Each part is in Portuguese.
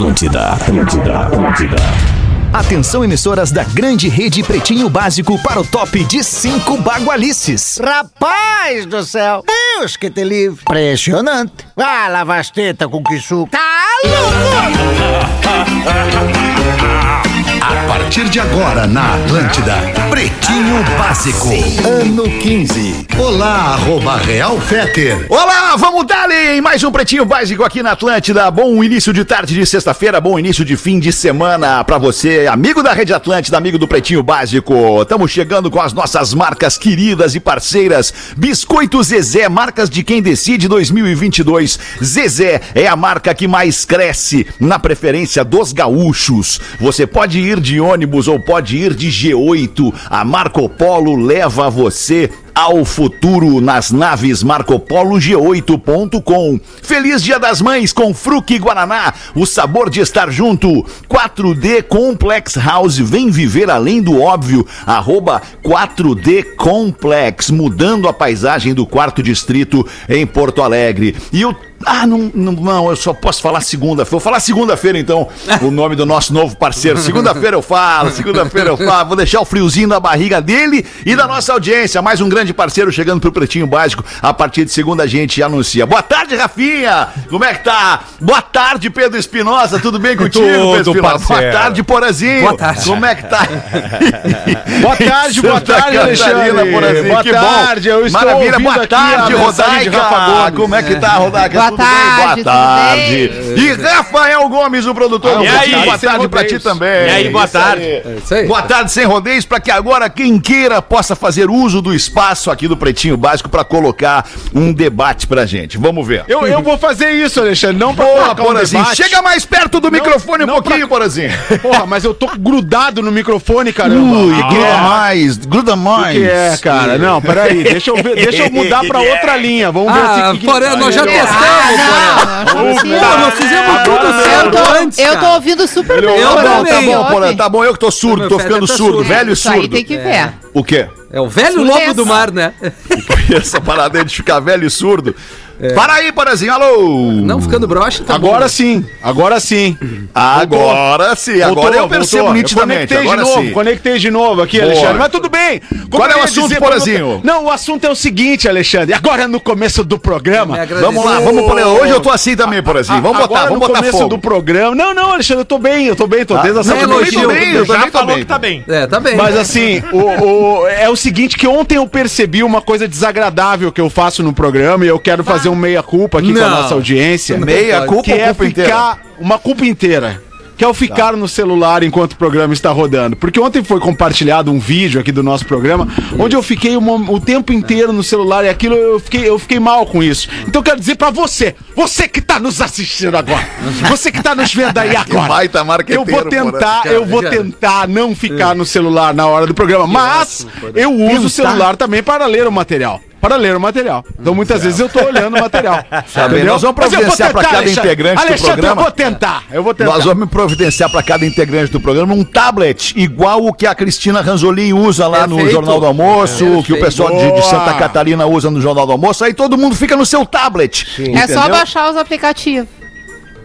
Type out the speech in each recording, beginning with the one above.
Atlântida, Atlântida, Atlântida. Atenção, emissoras da grande rede Pretinho Básico para o top de cinco bagualices. Rapaz do céu! Deus que te livre! Impressionante! Vai lavar as tetas com que suco! Tá A partir de agora na Atlântida, Pretinho Básico, ano 15. Olá, arroba Real Feter. Olá, vamos dar em mais um Pretinho Básico aqui na Atlântida. Bom início de tarde de sexta-feira, bom início de fim de semana pra você, amigo da Rede Atlântida, amigo do Pretinho Básico. Estamos chegando com as nossas marcas queridas e parceiras. Biscoito Zezé, marcas de quem decide 2022. Zezé é a marca que mais cresce na preferência dos gaúchos. Você pode ir de ônibus ou pode ir de G8. A Marco Polo leva você ao futuro nas naves Marco Polo G8.com. Feliz Dia das Mães com Fruque Guaraná, o sabor de estar junto. 4D Complex House, vem viver além do óbvio. Arroba 4D Complex, mudando a paisagem do quarto distrito em Porto Alegre. E o ah, não, não, não, eu só posso falar segunda-feira. Vou falar segunda-feira, então, o nome do nosso novo parceiro. Segunda-feira eu falo, segunda-feira eu falo. Vou deixar o friozinho na barriga dele e da nossa audiência. Mais um grande parceiro chegando pro Pretinho Básico. A partir de segunda a gente anuncia. Boa tarde, Rafinha! Como é que tá? Boa tarde, Pedro Espinosa. Tudo bem contigo, Tudo, Pedro Espinosa? Boa tarde, Porazinho. Boa tarde. Como é que tá? Boa tarde, boa tarde, Alexandre. Porazinho. Boa que tarde, bom. eu estou Maravilha, boa tarde, Rodaica. Como é que tá, Rodaica? Boa Tudo bem? tarde, Boa tudo tarde. bem? E Rafael Gomes, o produtor. Ah, do e aí? boa tarde pra ti também. E aí, boa Isso tarde. aí. É isso aí. Boa tarde, sem rodeios, para que agora quem queira possa fazer uso do espaço aqui do Pretinho Básico para colocar um debate pra gente. Vamos ver. Eu, eu vou fazer isso, Alexandre, não pra colocar um Porazinho. debate. Chega mais perto do microfone um não pouquinho, pra- Porazinho. Porra, mas eu tô grudado no microfone, caramba. Ui, que gruda é? mais, gruda O mais. que é, cara? Não, peraí, deixa eu, ver, deixa eu mudar pra outra linha. Vamos ver Ah, se... que- Porã, nós já testamos, Ah, não, nós fizemos tudo certo Eu tô, antes, eu tô cara. ouvindo super bem. Eu Porã, Tá bom. Porã, tá bom, eu que tô surdo, tô ficando tá surdo, surdo. velho Isso aí surdo. tem que ver. O quê? É o velho Surdez. lobo do mar, né? Essa parada aí de ficar velho e surdo. Para aí, Porazinho, alô! Não ficando broxa, tá Agora bom. sim, agora sim. Agora sim, agora Voltou, eu percebo voltou. nitidamente. Eu conectei agora de novo, sim. conectei de novo aqui, Boa. Alexandre. Mas tudo bem. Como Qual é o assunto, dizer, Porazinho? Não, o assunto é o seguinte, Alexandre. Agora no começo do programa. Vamos lá, vamos por Hoje eu tô assim também, Porazinho. Vamos Agora, botar, vamos no botar começo fogo. do programa. Não, não, Alexandre, eu tô bem, eu tô bem, tô desde a não, semana eu do também tô bem, eu também tô bem. É, tá bem. Mas assim, o, o- é o seguinte, que ontem eu percebi uma coisa desagradável que eu faço no programa e eu quero fazer um meia-culpa aqui com a Não. nossa audiência. Meia culpa que é ficar inteira? uma culpa inteira. Que é o ficar no celular enquanto o programa está rodando. Porque ontem foi compartilhado um vídeo aqui do nosso programa, onde eu fiquei o, tempo inteiro no celular e aquilo eu fiquei, eu fiquei mal com isso. Então eu quero dizer pra você, você que tá nos assistindo agora, você que tá nos vendo aí agora. baita marqueteiro, eu vou tentar, eu vou tentar não ficar no celular na hora do programa, mas eu uso o celular também para ler o material. Para ler o material. Então muitas vezes eu tô olhando o material. bem, nós vamos providenciar tentar, cada Alexandre. integrante do Alexandre, programa. eu vou tentar. Eu vou tentar. Nós vamos providenciar para cada integrante do programa um tablet igual o que a Cristina Ranzolin usa lá no Perfeito. Jornal do Almoço, É, que o perfeito. pessoal de, de. Santa Catarina usa no Jornal do Almoço. Aí todo mundo fica no seu tablet. É só baixar os aplicativos.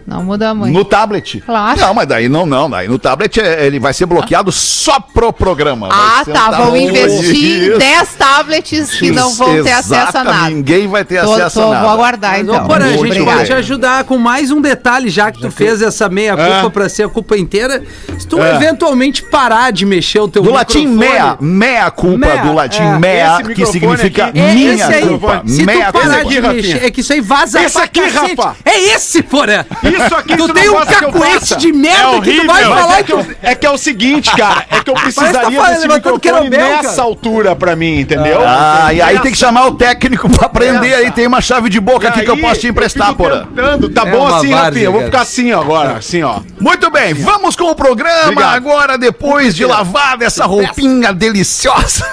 Não muda muito. No tablet? Claro. Não, mas daí não, não. Daí no tablet é- ele vai ser bloqueado só pro programa. Vai Ah, tá. Vão investir em Isso. 10 tablets que não vão ter acesso a nada. Ninguém vai ter Tô- acesso tô- a nada. Vou aguardar, Mas, então. ô, Porã, a gente pode te ajudar com mais um detalhe, já que tu fez essa meia-culpa É. pra ser a culpa inteira. Se tu É. eventualmente parar de mexer o teu Do latim microfone- mea, mea culpa, Mea, do latim é. mea, Esse que significa aqui- É minha esse aí. culpa. Se Mea tu parar culpa. de mexer, é que isso aí vaza Esse pra aqui. Rafa. É esse, Porã. Isso aqui Tu tem um cacuete de merda que tu vai falar é que, eu- é que é o seguinte, cara, é que eu precisaria tá desse microfone nessa cara. altura pra mim, entendeu? Ah, e aí tem que chamar o técnico pra aprender aí. Tem uma chave de boca aqui que eu posso te emprestar, porra. Tá É bom assim, Rafinha? Eu vou ficar assim ó, agora, assim, ó. Muito bem, vamos com o programa Obrigado. agora, depois de lavar essa roupinha deliciosa.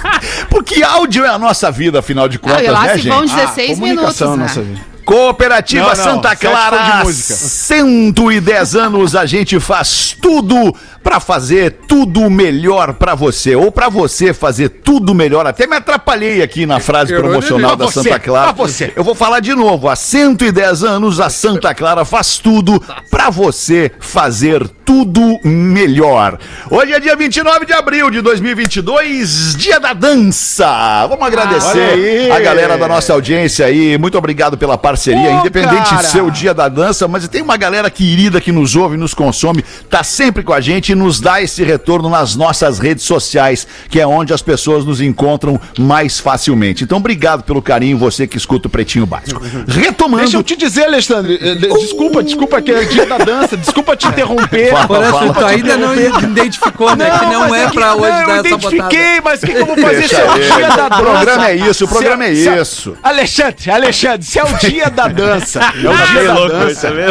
Porque áudio é a nossa vida, afinal de Ah, contas, e lá né, se vão gente? 16 minutos, comunicação, né? nossa vida. Cooperativa Não, não, Santa Clara, música. 110 anos, a gente faz tudo pra fazer tudo melhor pra você, ou pra você fazer tudo melhor. Até me atrapalhei aqui na frase promocional da Santa Clara. Eu vou falar de novo. Há 110 anos, a Santa Clara faz tudo pra você fazer tudo melhor. Hoje é dia 29 de abril de 2022, dia da dança. Vamos agradecer Olha aí. a galera da nossa audiência aí. Muito obrigado pela parceria, Pô, independente cara. de ser o dia da dança, mas tem uma galera querida que nos ouve, nos consome, tá sempre com a gente e nos dá esse retorno nas nossas redes sociais, que é onde as pessoas nos encontram mais facilmente. Então, obrigado pelo carinho, você que escuta o Pretinho Básico. Retomando. Deixa eu te dizer, Alexandre. eh, de- Desculpa, desculpa que é dia da dança. Desculpa te interromper. Fala, fala. isso, tu ainda não identificou, né? que não é que- pra hoje não, eu dar essa botada. identifiquei, mas o que, que eu vou fazer Deixa se é o dia da O dança? programa é isso, o Se programa é se isso. Alexandre, Alexandre, se é o dia da dança, é o dia da dança.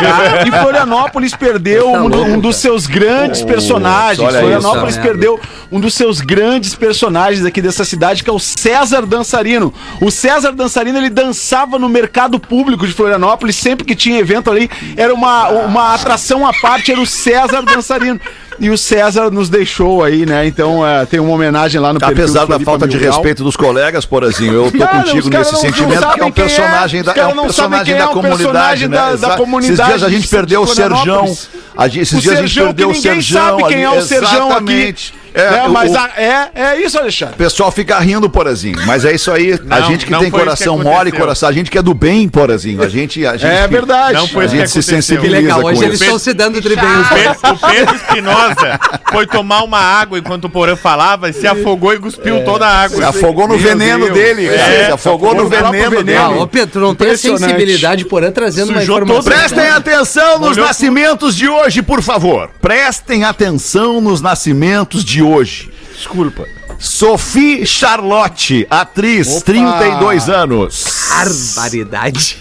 Tá? E Florianópolis perdeu Tá um, louco, um dos seus grandes personagens. olha Florianópolis isso. perdeu um dos seus grandes personagens aqui dessa cidade, que é o César Dançarino. O César Dançarino, ele dançava no mercado público de Florianópolis, sempre que tinha evento ali, era uma, uma atração à parte, era o César Dançarino. E o César nos deixou aí, né? Então é, tem uma homenagem lá no Apesar da falta de respeito dos colegas, Porazinho, eu tô Cara, contigo nesse não- não sentimento, que é um é, personagem da, é um personagem da é o comunidade, né? da- da comunidade Esses dias a gente de perdeu o Serjão. A gente- esses O dias a gente Serjão, perdeu o que ninguém Serjão. sabe quem ali, é o Serjão aqui. exatamente. É, o- mas o- a- é, é isso, Alexandre. O pessoal fica rindo, Porazinho. Mas é isso aí. a Não, gente que não tem coração que mole, coração. A gente que é do bem, Porazinho. A gente. A gente É verdade. Não foi A gente se aconteceu. Que sensibiliza legal, com hoje isso. eles estão se dando de bem. O Pedro, o Pedro Espinosa foi tomar uma água enquanto o Porã falava e se afogou e cuspiu toda a água. Se afogou no Meu veneno Deus. dele. É, se afogou no veneno dele. ô Pedro, não tem a sensibilidade por ano trazendo uma informação. Prestem atenção nos nascimentos de hoje, por favor. Prestem atenção nos nascimentos de hoje. Desculpa. Sophie Charlotte, atriz, 32 anos. Barbaridade.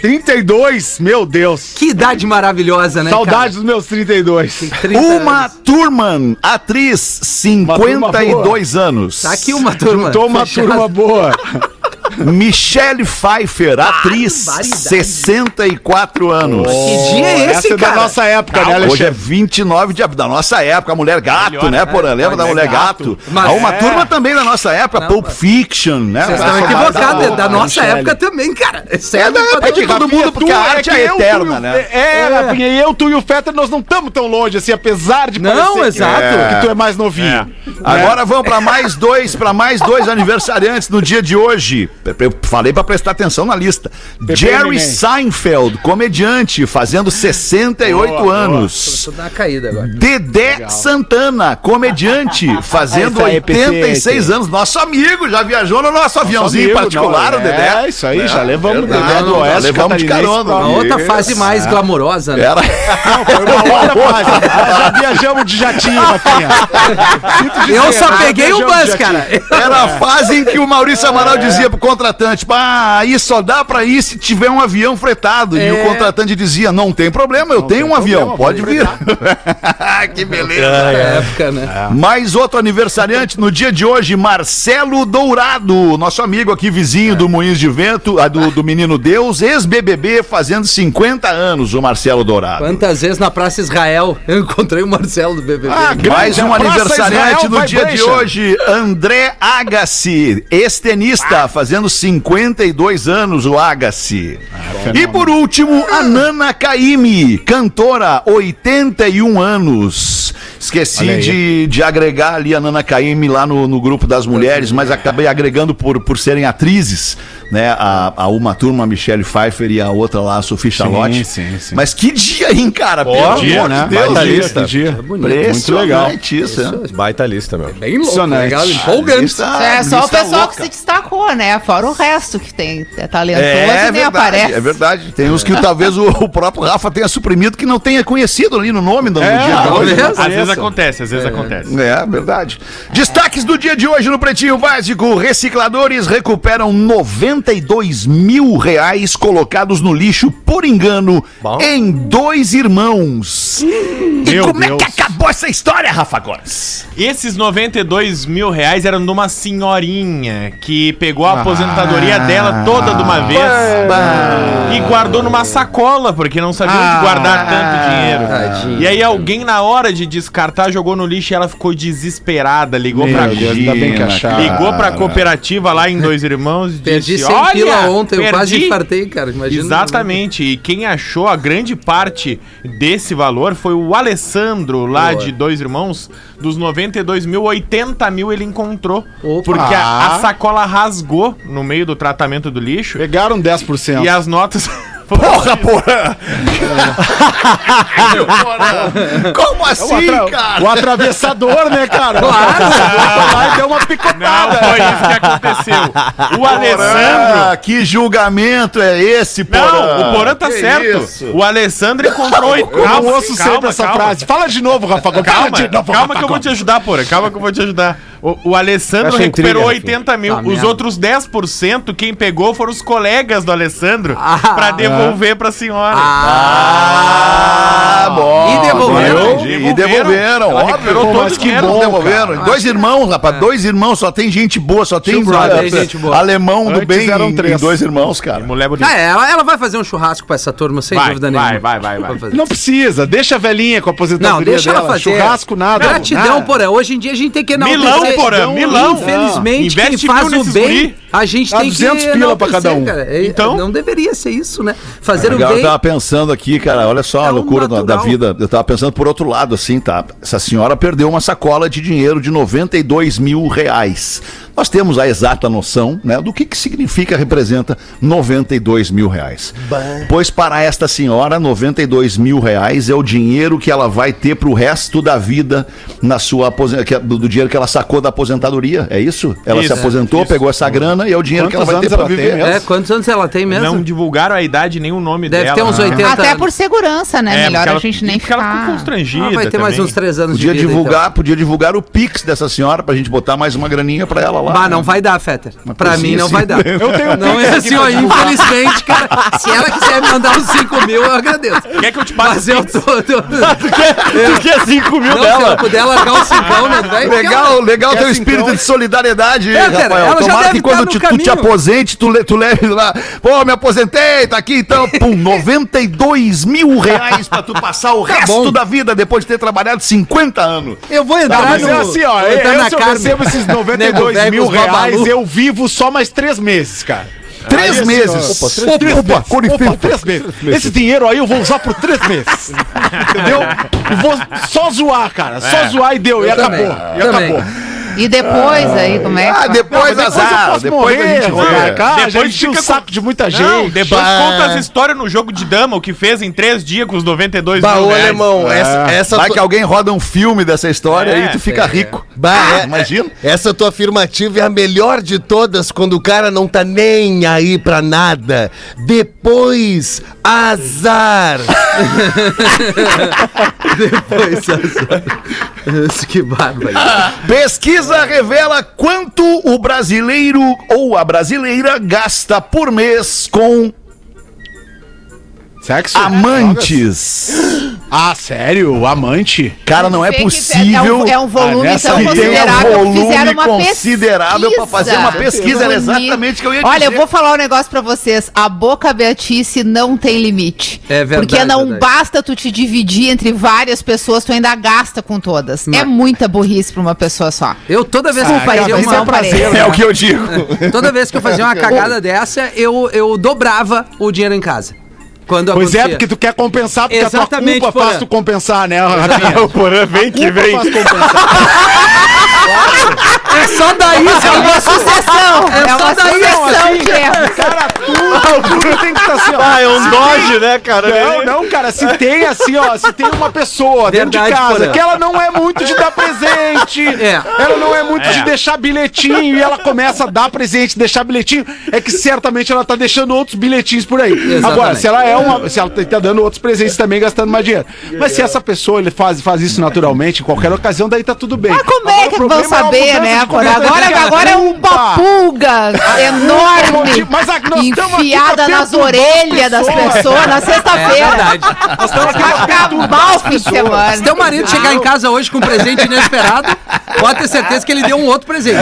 32, meu Deus. Que idade maravilhosa, né, Saudades dos meus 32. cara? 30 Uma anos. Thurman, atriz, turma 52 anos. Tá aqui uma turma. Juntou uma fechada. turma boa. Michelle Pfeiffer, atriz, barbaridade. 64 anos. Que dia é esse, Essa é da cara? nossa época, né, Hoje é Alexandre? 29 de abril, da nossa época, a Mulher Gato, Melhor, né, né? Porã? Lembra da Mulher Gato? Mas- Há uma É. turma também da nossa época, Pulp Fiction, né? Vocês estão equivocados, é da nossa Michele. época também, cara. É É da época de todo mundo, porque a Tu, arte é eterna, né? É, Rafinha, e eu, tu e o Fetter, nós não estamos tão longe, assim, apesar de Não, parecer que- exato. que, tu é mais novinho. É. Né? Agora vamos para mais dois, para mais dois aniversariantes no dia de hoje. Eu falei para prestar atenção na lista. Jerry Eminem. Seinfeld, comediante, fazendo 68 Boa, boa. anos. Tô dando uma caída agora. Dedé Santana, comediante, fazendo aí, 86 PC. anos. Nosso amigo, já viajou no nosso aviãozinho amigo, particular, não, o Dedé. É, isso aí, já levamos o verdade. Dedé do Não, Oeste. levamos de carona. pra- A outra fase mais glamourosa, né? Era, Foi uma outra fase. Já viajamos de jatinho, Rafinha. Eu só peguei o bus, cara. era a fase em que o Maurício Amaral dizia pro contratante: ah, aí só dá pra ir se tiver um avião fretado. E o contratante dizia: não tem problema, eu tenho um avião, pode vir. que beleza. Na época, né? Mais outro aniversariante no dia de hoje, Marcelo Dourado, nosso amigo aqui, vizinho do Moinhos de Vento, ah, do, do Menino Deus, ex-BBB, fazendo 50 anos, o Marcelo Dourado. Quantas vezes na Praça Israel eu encontrei o Marcelo do BBB. Ah, Mais grande, um aniversariante Israel no dia de hoje, André Agassi, ex-tenista, fazendo 52 anos, o Agassi. e por último, a Nana Caymmi, cantora, 81 anos. Esqueci de, de agregar ali a Nana Caymmi lá no, no grupo das mulheres, mas acabei agregando por, por serem atrizes, né? A, a uma turma, a Michelle Pfeiffer, e a outra lá, a Sophie Charlotte. sim, sim. Mas que dia, hein, cara? Pelo dia, amor né? de Deus, Baita dia. lista. dia. Impressionante legal. isso, né? Baita lista, meu. Bem louco, legal, empolgante. Lista- É só o pessoal louca. que se destacou, né? Fora o resto que tem é talentoso É, e nem verdade, aparece. é verdade. Tem uns que talvez o, o próprio Rafa tenha suprimido que não tenha conhecido ali no nome do, do É, dia de hoje. talvez. Às vezes acontece, às vezes acontece. É, verdade. Destaques do dia de hoje no Pretinho Básico. Recicladores recuperam 92 mil reais colocados no lixo por engano em dois irmãos. E Meu como é Deus. que acabou essa história, Rafa Gomes? Esses 92 mil reais eram de uma senhorinha que pegou a aposentadoria dela toda de uma vez e guardou numa sacola, porque não sabia onde guardar tanto dinheiro. E aí alguém, na hora de descartar, jogou no lixo e ela ficou desesperada. Ligou Meu pra Deus, ainda bem que acharam. Ligou pra cooperativa lá em Dois Irmãos e disse: 100 Olha, pila ontem, eu quase perdi." infartei, cara. Imagina. Exatamente. E quem achou a grande parte desse valor foi o Alessandro, lá de Dois Irmãos. Dos 92 mil, 80 mil ele encontrou. Opa. Porque a, a Ah. sacola rasgou no meio do tratamento do lixo. Pegaram 10%. E as notas. Porra, porra! Como assim, cara? O atravessador, né, cara? Claro. lá e deu uma Não picotada. foi isso que aconteceu. O Alessandro. Porã, que julgamento é esse, Porã? Não, o Porã tá Que certo. isso? O Alessandro encontrou. Eu não ouço sempre essa frase. Fala de novo, Rafa. Calma, Fala de novo, calma Rafa que eu vou te ajudar, porra. Calma que eu vou te ajudar. O, o Alessandro recuperou intriga, 80 mil. Tá Os merda. outros 10%, quem pegou foram os colegas do Alessandro Ah. pra devolver pra senhora. Ah, bom. E devolveram? E Devolveram. Ela óbvio. Pô, mas que bom, devolveram. Dois irmãos, rapaz. Dois irmãos, só tem gente boa, só tem, sabe, gente boa. alemão do Antes bem eram três. dois irmãos, cara. Mulher bonita. Ah, é, ela, ela vai fazer um churrasco pra essa turma, sem Vai, dúvida vai, nenhuma. vai, vai, vai. fazer. Não precisa, deixa a velhinha com a aposentadoria Não, deixa ela dela. fazer. Churrasco, nada. Gratidão, nada. porra. Hoje em dia a gente tem que Milão, porra, milão. Infelizmente, Não. quem Investe faz o bem. A gente tem 200 que pila pra cada um. cara. É, Então? Não deveria ser isso, né? Fazer o Legal, eu bem... tava pensando aqui, cara, olha só a É o loucura da, vida. Eu tava pensando por outro lado, assim, tá? Essa senhora perdeu uma sacola de dinheiro de 92 mil reais. Nós temos a exata noção, né, do que, que significa, representa 92 mil reais. Pois para esta senhora, 92 mil reais é o dinheiro que ela vai ter pro resto da vida na sua que- do, dinheiro que ela sacou da aposentadoria. É isso? Ela Isso, se aposentou, isso. pegou essa grana e é o dinheiro que ela vai Quantos ter pra ela vive ter. mesmo? É, quantos anos ela tem mesmo? Não divulgaram a idade nem o nome Deve dela. ter uns né? 80 Até anos. por segurança, né? É, Melhor porque a ela- gente nem porque ela ficou ficar... constrangida. Ah, vai ter mais também. uns três anos Podia de vida, divulgar, podia divulgar o Pix dessa senhora pra gente botar mais uma graninha pra ela lá. Bah, né? não vai dar, Fetter. Pra mim não vai dar. Eu tenho Não é assim, ó, infelizmente, cara. Se ela quiser me mandar uns 5 mil, eu agradeço. Quer que eu te passe Mas o eu Pix? tô. Tu quer 5 mil Não, se ela puder largar o cincão, né? Vai, Legal, legal teu espírito de solidariedade, É, Rafael. ela já Tomara deve que quando te- tu te aposente, tu, le- tu leve lá. Pô, me aposentei, tá aqui então. Pum, 92 mil reais pra tu passar o resto Tá bom. da vida depois de ter trabalhado 50 anos. Eu vou Tá, entrar mas no... é assim, ó. Eu, eu, se eu recebo esses Nego 92 velho, mil babalu. reais, eu vivo só mais três meses, cara. Três Aí, assim, meses. Opa, Opa, três Opa, meses. Opa, três meses. Esse dinheiro aí eu vou usar por três meses. Entendeu? Eu vou só zoar, cara. Só zoar e deu. e Eu acabou. também, E também. acabou. E depois aí, como é Ah, que... depois Não, mas depois eu azar. Depois a gente vê. Cara, Depois enchi o fica saco com- de muita Não, gente. depois Bah. conta as histórias no jogo de dama, o que fez em três dias com os 92 Bah, mil reais. alemão, essa, essa Vai tua- que alguém roda um filme dessa história É, e tu fica rico. Bah, é- imagina. Essa tua afirmativa é a melhor de todas quando o cara não tá nem aí pra nada. Depois, azar. Isso, que bárbaro. Pesquisa revela quanto o brasileiro ou a brasileira gasta por mês com Sexo? amantes. Ah, sério? Amante? Cara, não é que possível. É um, é um volume Ah, tão um considerável. volume Fizeram uma considerável pra fazer uma pesquisa, era exatamente o que eu ia Olha, eu dizer. vou falar um negócio pra vocês. A boca beatice não tem limite. É verdade, Porque não verdade. basta tu te dividir entre várias pessoas, tu ainda gasta com todas. É muita burrice pra uma pessoa só. Eu toda vez que Desculpa, eu fazia uma... não parei. É o que eu digo. Toda vez que eu fazia uma cagada dessa, eu, eu dobrava o dinheiro em casa. Quando Pois é, acontecia. porque tu quer compensar, porque a Exatamente, tua culpa faz tu compensar, né, Rafinha? O Porã vem que vem. faz compensar. É só daí, É uma sucessão. É É, só uma daí, sucessão assim. Cara, tem que estar assim, ó. Ah, é um Dodge, né, cara? Não, não, cara, se tem assim, ó, se tem uma pessoa dentro Verdade, de casa que ela não é muito de dar presente, É. ela não é muito É. de deixar bilhetinho e ela começa a dar presente, deixar bilhetinho, é que certamente ela tá deixando outros bilhetinhos por aí. Exatamente. Agora, se ela é uma, se ela tá dando outros presentes também, gastando mais dinheiro. Mas se essa pessoa ele faz, faz isso naturalmente, em qualquer ocasião, daí tá tudo bem. Mas como é Agora, que vão é saber, mudança né? Agora, agora é uma pulga enorme Mas a- nós estamos aqui enfiada pra nas orelhas das pessoas. na É sexta-feira. verdade. Nós estamos aqui Acabar o fim de semana. Se teu marido chegar em casa hoje com um presente inesperado, pode ter certeza que ele deu um outro presente.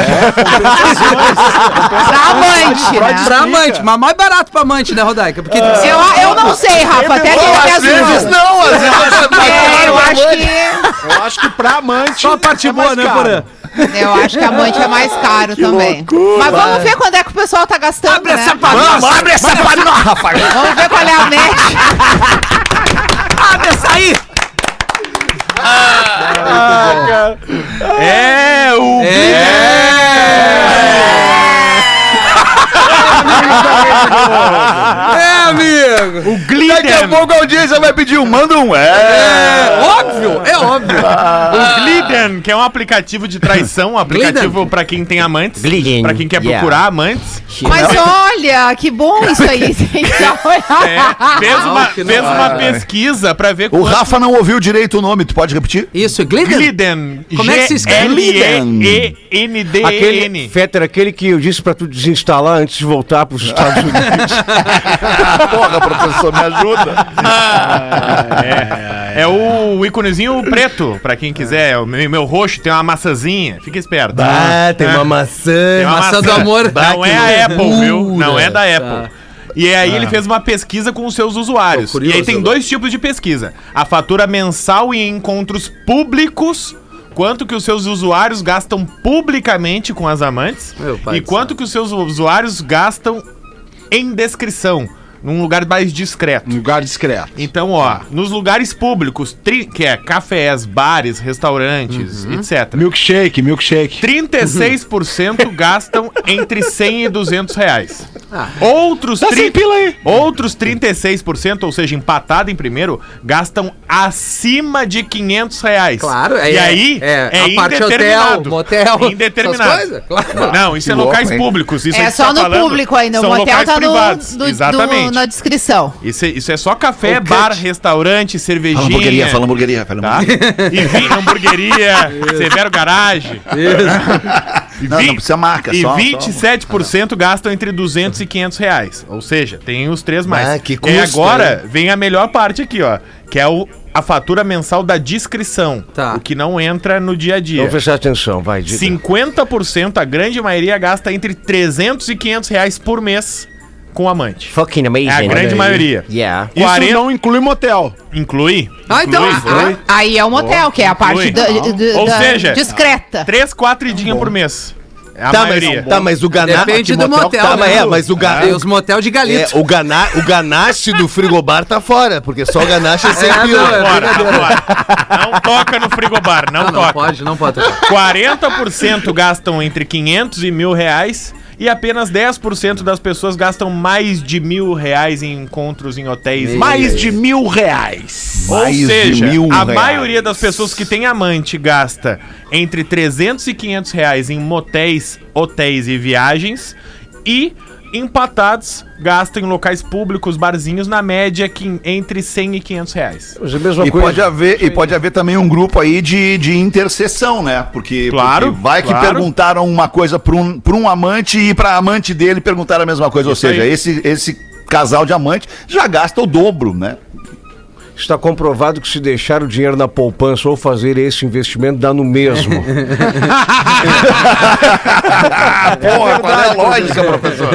Pra amante, né? Pra amante, mas mais barato pra amante, né, Rodaica? Porque Eu, eu não sei, Rafa, até que ele Às vezes não, às vezes É, eu acho que. Eu acho que pra amante. só a parte é boa, né. Porã? Eu acho que amante é mais caro também. Mas vamos ver quando é que o pessoal tá gastando, Abre né? essa panela, abre essa panela, Rafael. Vamos ver qual é a média. abre essa aí! É, o É, amigo! O Daqui a pouco a audiência vai pedir um, manda um. É. É óbvio, é óbvio. Que é um aplicativo de traição, um aplicativo pra quem tem amantes. Gliden, Pra quem quer yeah. procurar amantes. Mas olha, que bom isso aí. Olhada. É, fez uma, fez não. uma pesquisa pra ver O Rafa não ouviu direito o nome, tu pode repetir? Isso, Gliden. Gliden. Como é que se escreve? L-E-E-N-D-N. Aquele, Fetter, aquele que eu disse pra tu desinstalar antes de voltar pros Estados Unidos. Porra, professor, me ajuda. É o íconezinho preto, pra quem quiser. O meu, meu roxo tem uma maçãzinha. Fica esperto. Ah, tem É. uma maçã. Tem uma maçã do amor. Não é a Apple, viu? Não é da Tá. Apple. E aí ele fez uma pesquisa com os seus usuários. Curioso e aí tem agora. dois tipos de pesquisa. A fatura mensal em encontros públicos, quanto que os seus usuários gastam publicamente com as amantes, e quanto que os seus usuários gastam em descrição, num lugar mais discreto. Um lugar discreto. Então, ó, nos lugares públicos, tri- que é cafés, bares, restaurantes, Uhum. etc. Milkshake, milkshake. 36% gastam entre 100 e 200 reais. Ah. Outros, Dá tri- 100 pila aí. Outros 36%, ou seja, empatado em primeiro, gastam acima de 500 reais. Claro, é- E aí, é, é, a parte hotel, motel, Indeterminado. claro. Não, isso é louco, locais hein? públicos. Isso É que só tá no falando público ainda. O são motel locais tá no, privados. do- do- Na descrição. Isso, é- isso é só café, bar, restaurante, cervejinha. Fala hamburgueria, fala hamburgueria. Fala Tá? hamburgueria. E vi, hamburgueria, Severo Garage. E Não, não precisa marca, E só- 27% gastam entre 200 e 500 reais. Ou seja, tem os três mais. Ah, que e aí custo, agora vem a melhor parte aqui, ó. Que é o, a fatura mensal da descrição. Tá. O que não entra no dia a dia. Vamos prestar atenção, vai, diga. 50%, a grande maioria, gasta entre 300 e 500 reais por mês com amante. Fucking amazing. É a grande Olha aí. maioria. Yeah. Isso 40 não inclui motel. Inclui? Ah, então. Inclui. ah, Aí é o motel, que é a parte da, da- Ou da- seja, discreta. Três, quatro idinhas por mês. É a Tá mas, maioria. tá, mas o ganache. Depende do motel, Tá, né, mas, é, mas o, ga, Tem os motel de é, galito. o, gana, o ganache do frigobar tá fora, porque só o ganache é 100 É, não, é bora. Não toca no frigobar, não, Não, não toca. pode, não pode. 40% gastam entre 500 e mil reais e apenas 10% das pessoas gastam mais de mil reais em encontros em hotéis. Mais de mil reais. Ou Mais seja, mil a reais. maioria das pessoas que tem amante gasta entre 300 e 500 reais em motéis, hotéis e viagens e empatados gastam em locais públicos, barzinhos, na média que entre 100 e 500 reais. É a mesma E coisa. pode, haver, e pode haver também um grupo aí de, de intercessão, né? Porque, Claro, porque vai que claro. perguntaram uma coisa para um, pra um amante e para amante dele perguntaram a mesma coisa. Ou seja, aí. esse, esse casal de amante já gasta o dobro, né? Está comprovado que se deixar o dinheiro na poupança ou fazer esse investimento dá no mesmo. Porra, qual é a lógica, professor?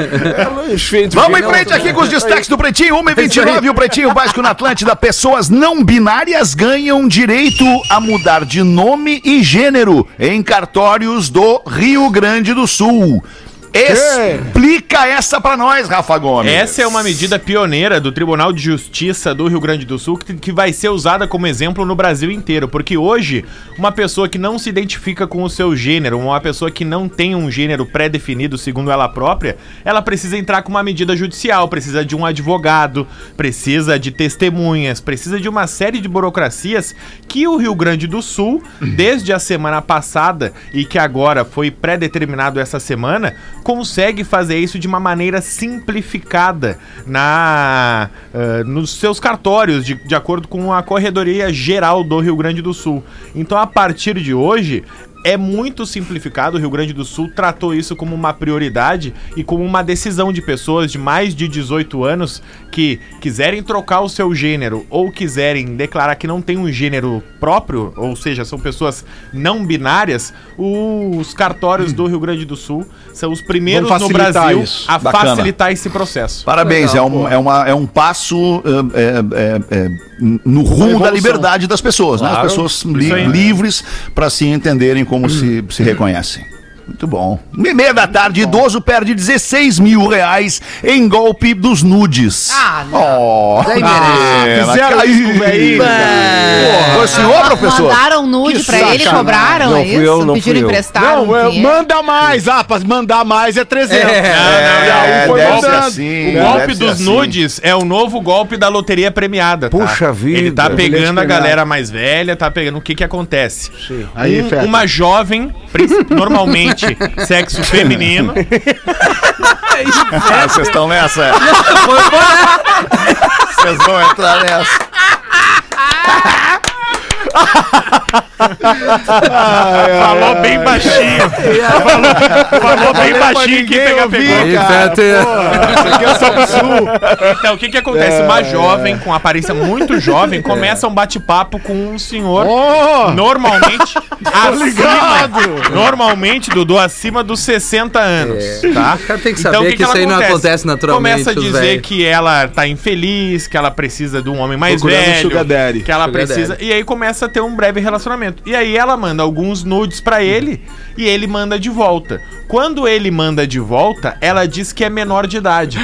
Vamos em frente aqui com os destaques do Pretinho. 1h29, o Pretinho Básico na Atlântida. Pessoas não binárias ganham direito a mudar de nome e gênero em cartórios do Rio Grande do Sul. Explica essa pra nós, Rafa Gomes. Essa é uma medida pioneira do Tribunal de Justiça do Rio Grande do Sul que, que vai ser usada como exemplo no Brasil inteiro, porque hoje uma pessoa que não se identifica com o seu gênero, uma pessoa que não tem um gênero pré-definido segundo ela própria, ela precisa entrar com uma medida judicial, precisa de um advogado, precisa de testemunhas, precisa de uma série de burocracias que o Rio Grande do Sul, desde a semana passada e que agora foi pré-determinado essa semana, consegue fazer isso de uma maneira simplificada na ah, nos seus cartórios, de, de acordo com a Corredoria Geral do Rio Grande do Sul. Então, a partir de hoje, é muito simplificado. O Rio Grande do Sul tratou isso como uma prioridade e como uma decisão de pessoas de mais de 18 anos que quiserem trocar o seu gênero ou quiserem declarar que não tem um gênero próprio, ou seja, são pessoas não binárias, os cartórios do Rio Grande do Sul são os primeiros no Brasil isso. a Bacana. facilitar esse processo. Parabéns, Legal, é, um, é, uma, é um passo é, é, é, é, no rumo da liberdade das pessoas, né? As Claro. pessoas li- livres para se entenderem como se, se reconhecem. Muito bom. Meia da tarde, idoso perde 16 mil reais em golpe dos nudes. Ah, não. Oh, merece. Fizeram isso com o velhinho. Foi o senhor, professor? Mandaram nude Que pra ele, sacanagem. cobraram Não é fui isso? eu, não Pediram eu. emprestado. Não, é, dinheiro? manda mais. Ah, pra mandar mais é 300. É. Não, não, É, um foi deve ser mandando. assim, O né? golpe dos assim. nudes é o novo golpe da loteria premiada. tá? Puxa vida, Ele tá bilhete pegando a galera mais velha, tá pegando. O que que acontece? Aí, Um- uma jovem, prin- normalmente sexo feminino, Ah, Vocês estão nessa? Vocês vão entrar nessa. falou bem baixinho. falou, falou bem baixinho que pegar pegou. Aí, Feta. Então, o que que acontece? Uma jovem com aparência muito jovem começa um bate-papo com um senhor Oh! normalmente acima, normalmente, Dudu, acima dos 60 anos, tá? O cara tem que Então, saber o que, que isso ela aí não acontece? acontece naturalmente. Começa a dizer que ela tá infeliz, que ela precisa de um homem mais Procurando velho, que ela Sugar precisa, daddy. e aí começa a ter um breve relacionamento. E aí ela manda alguns nudes pra ele e ele manda de volta. Quando ele manda de volta, ela diz que é menor de idade.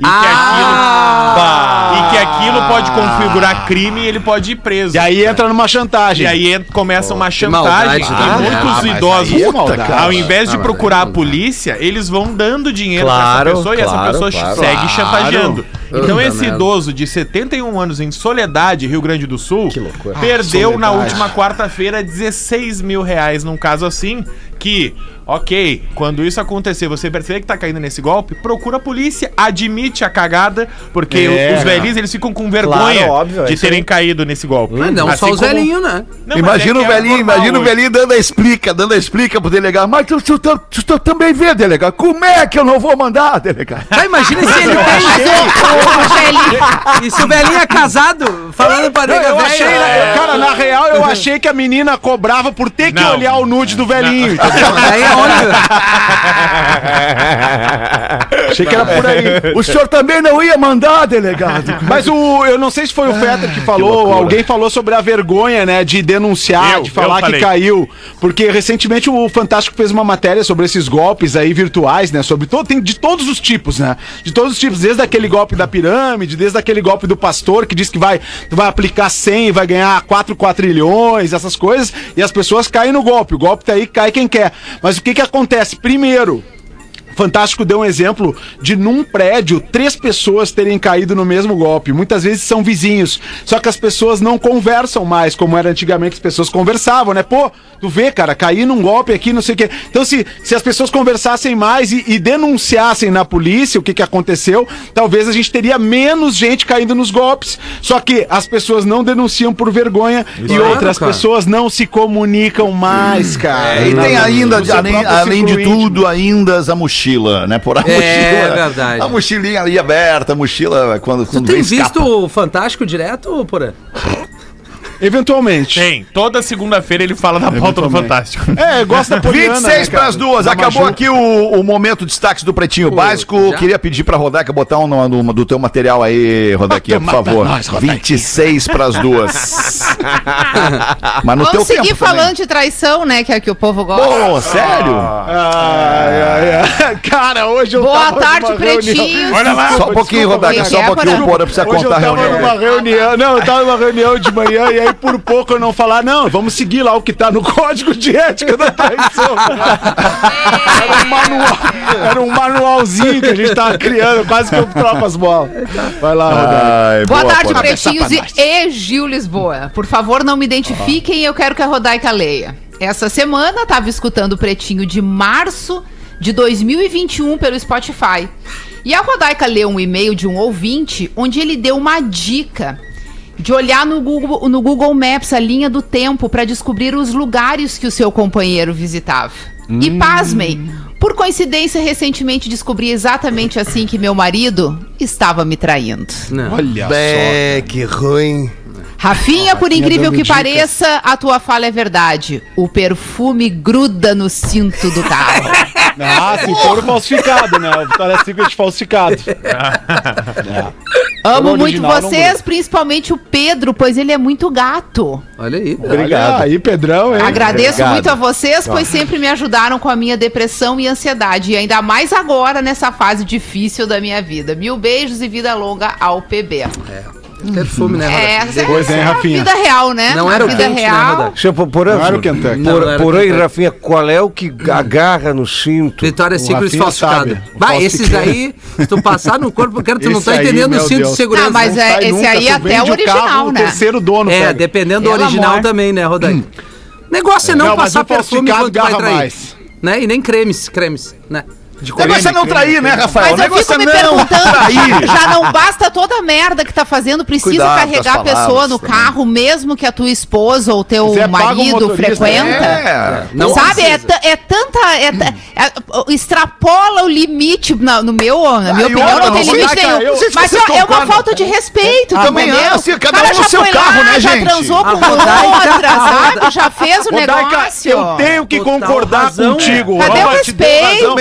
E que, Ah! aquilo, e que aquilo pode configurar crime e ele pode ir preso. E aí entra numa chantagem. E aí começa uma maldade, chantagem né? e muitos Ah, idosos, cara. ao invés de Ah, mas procurar a polícia, eles vão dando dinheiro Claro, pra essa pessoa e essa claro, pessoa claro. segue Claro. chantageando. Então esse idoso de 71 anos em Soledade, Rio Grande do Sul, loucura. perdeu na Soledade. última quarta-feira 16 mil reais num caso assim que... Ok, quando isso acontecer, você perceber que tá caindo nesse golpe, procura a polícia, admite a cagada, porque É. os velhinhos eles ficam com vergonha Claro, óbvio, é de isso terem aí. caído nesse golpe. Mas não Assim só os como- velhinhos, né? Não, mas imagina é o é velhinho, imagina o velhinho dando a explica, dando a explica pro delegado. Mas tu, tu, tu, tu, tu também vê, delegado. Como é que eu não vou mandar, delegado? Tá, imagina se ele O E se o velhinho é casado, falando pra nega eu achei, velha. cara, na real, eu achei que a menina cobrava por ter que Não. olhar o nude do velhinho. Aí é onde. Achei que era por aí. O senhor também não ia mandar, delegado. Mas o, eu não sei se foi o Fetter que falou, loucura. alguém falou sobre a vergonha, né, de denunciar, Eu, de falar que caiu. Porque recentemente o Fantástico fez uma matéria sobre esses golpes aí virtuais, né, sobre todo, tem de todos os tipos, né, de todos os tipos, desde aquele golpe da pirâmide, desde aquele golpe do pastor que diz que vai, vai aplicar 100 e vai ganhar 4 quatrilhões, essas coisas, e as pessoas caem no golpe. O golpe tá aí, cai quem quer. Mas o que que acontece? Primeiro, Fantástico deu um exemplo de num prédio três pessoas terem caído no mesmo golpe. Muitas vezes são vizinhos. Só que as pessoas não conversam mais, como era antigamente as pessoas conversavam, né? Pô, tu vê, cara, caí num golpe aqui, não sei o quê. Então, se, se as pessoas conversassem mais e, e denunciassem na polícia o que, que aconteceu, talvez a gente teria menos gente caindo nos golpes. Só que as pessoas não denunciam por vergonha e Claro, outras cara. pessoas não se comunicam mais, cara. É, e tem ainda, além, além de tudo, ainda a mochila, né? Por a É, mochila. verdade. A mochilinha ali aberta, a mochila quando, Tu quando tem vem visto escapa. o Fantástico direto, Porã? Eventualmente. Tem. Toda segunda-feira ele fala da pauta do. Fantástico. É, gosta da Poliana, 26 né, para as duas. Da Acabou Maju. aqui o, o momento destaques do Pretinho Básico. já? Queria pedir pra Rodeca botar um no- no- do teu material aí, Rodequinha, por favor. 26 para as duas. Mas no teu Vamos seguir tempo falando também. de traição, né? Que é o que o povo gosta. Pô, sério? Ai, ai, ai. Cara, hoje eu Boa tava tarde, pretinhos. Olha lá. Só um pouquinho, Rodeca, só um é, pouquinho. O Porã precisa contar a tava reunião. numa reunião, não, eu tava numa reunião de manhã e aí por pouco eu não falar, não, vamos seguir lá o que tá no código de ética da traição. Era um manual, era um manualzinho que a gente tava criando, quase que eu troco as bolas. Vai lá, Rodeca. Ai, Boa, tarde, pretinhos e, e Gil Lisboa. Por favor, não me identifiquem, eu quero que a Rodaica leia. Essa semana tava escutando o Pretinho de março de 2021 pelo Spotify. E a Rodaica leu um e-mail de um ouvinte onde ele deu uma dica de olhar no Google, no Google Maps a linha do tempo para descobrir os lugares que o seu companheiro visitava. E pasmem, por coincidência, recentemente descobri exatamente assim que meu marido estava me traindo. Não. Olha É, que ruim. Rafinha, por incrível que pareça, a tua fala é verdade. O perfume gruda no cinto do carro. Ah, se for falsificado, né? O Vitória Secret falsificado. Amo muito vocês, principalmente o Pedro, pois ele é muito gato. Olha aí. Obrigado. aí, Pedrão, hein? Agradeço Obrigado. muito a vocês, pois sempre me ajudaram com a minha depressão e ansiedade. E ainda mais agora, nessa fase difícil da minha vida. Mil beijos e vida longa ao PB. Perfume, né? É, Roda? essa, é, essa é Rafinha. vida real, né? Não era o vida quente, né, real. Roda? Deixa eu pôr Não era o Kentucky. Não, não era Kentucky. Rafinha, qual é o que agarra no cinto? Vitória Secret Rafinha falsificado. sabe. Vai, Falsificado. esses aí, se tu passar no corpo, cara, tu não Esse tá aí, entendendo o meu cinto de Deus. segurança. Ah, mas é- Sai esse aí tu até vende o original, carro, né? O terceiro dono, É, pega. dependendo do Pelo original amor. também, né, Rodai? Negócio é não, Não, mas passar o perfume falsificado quando tu vai garra trair. mais. Né? E nem cremes, cremes, né? O negócio é não trair, né, Rafael? Mas o eu negócio fico é me não perguntando, trair. já não basta toda a merda que tá fazendo, precisa Cuidado carregar a pessoa no também. carro, mesmo que a tua esposa ou teu Você o marido motorista, frequenta? É. Não Sabe, é, é tanta. é é- extrapola o limite, na, no meu, na minha Ah, opinião, não tem não, limite nenhum. Mas é uma falta de respeito, Ah, também acho, cada um no já seu foi carro, lá, né, já gente? transou com outra, sabe? Já fez o negócio. eu tenho que concordar contigo. Cadê o respeito?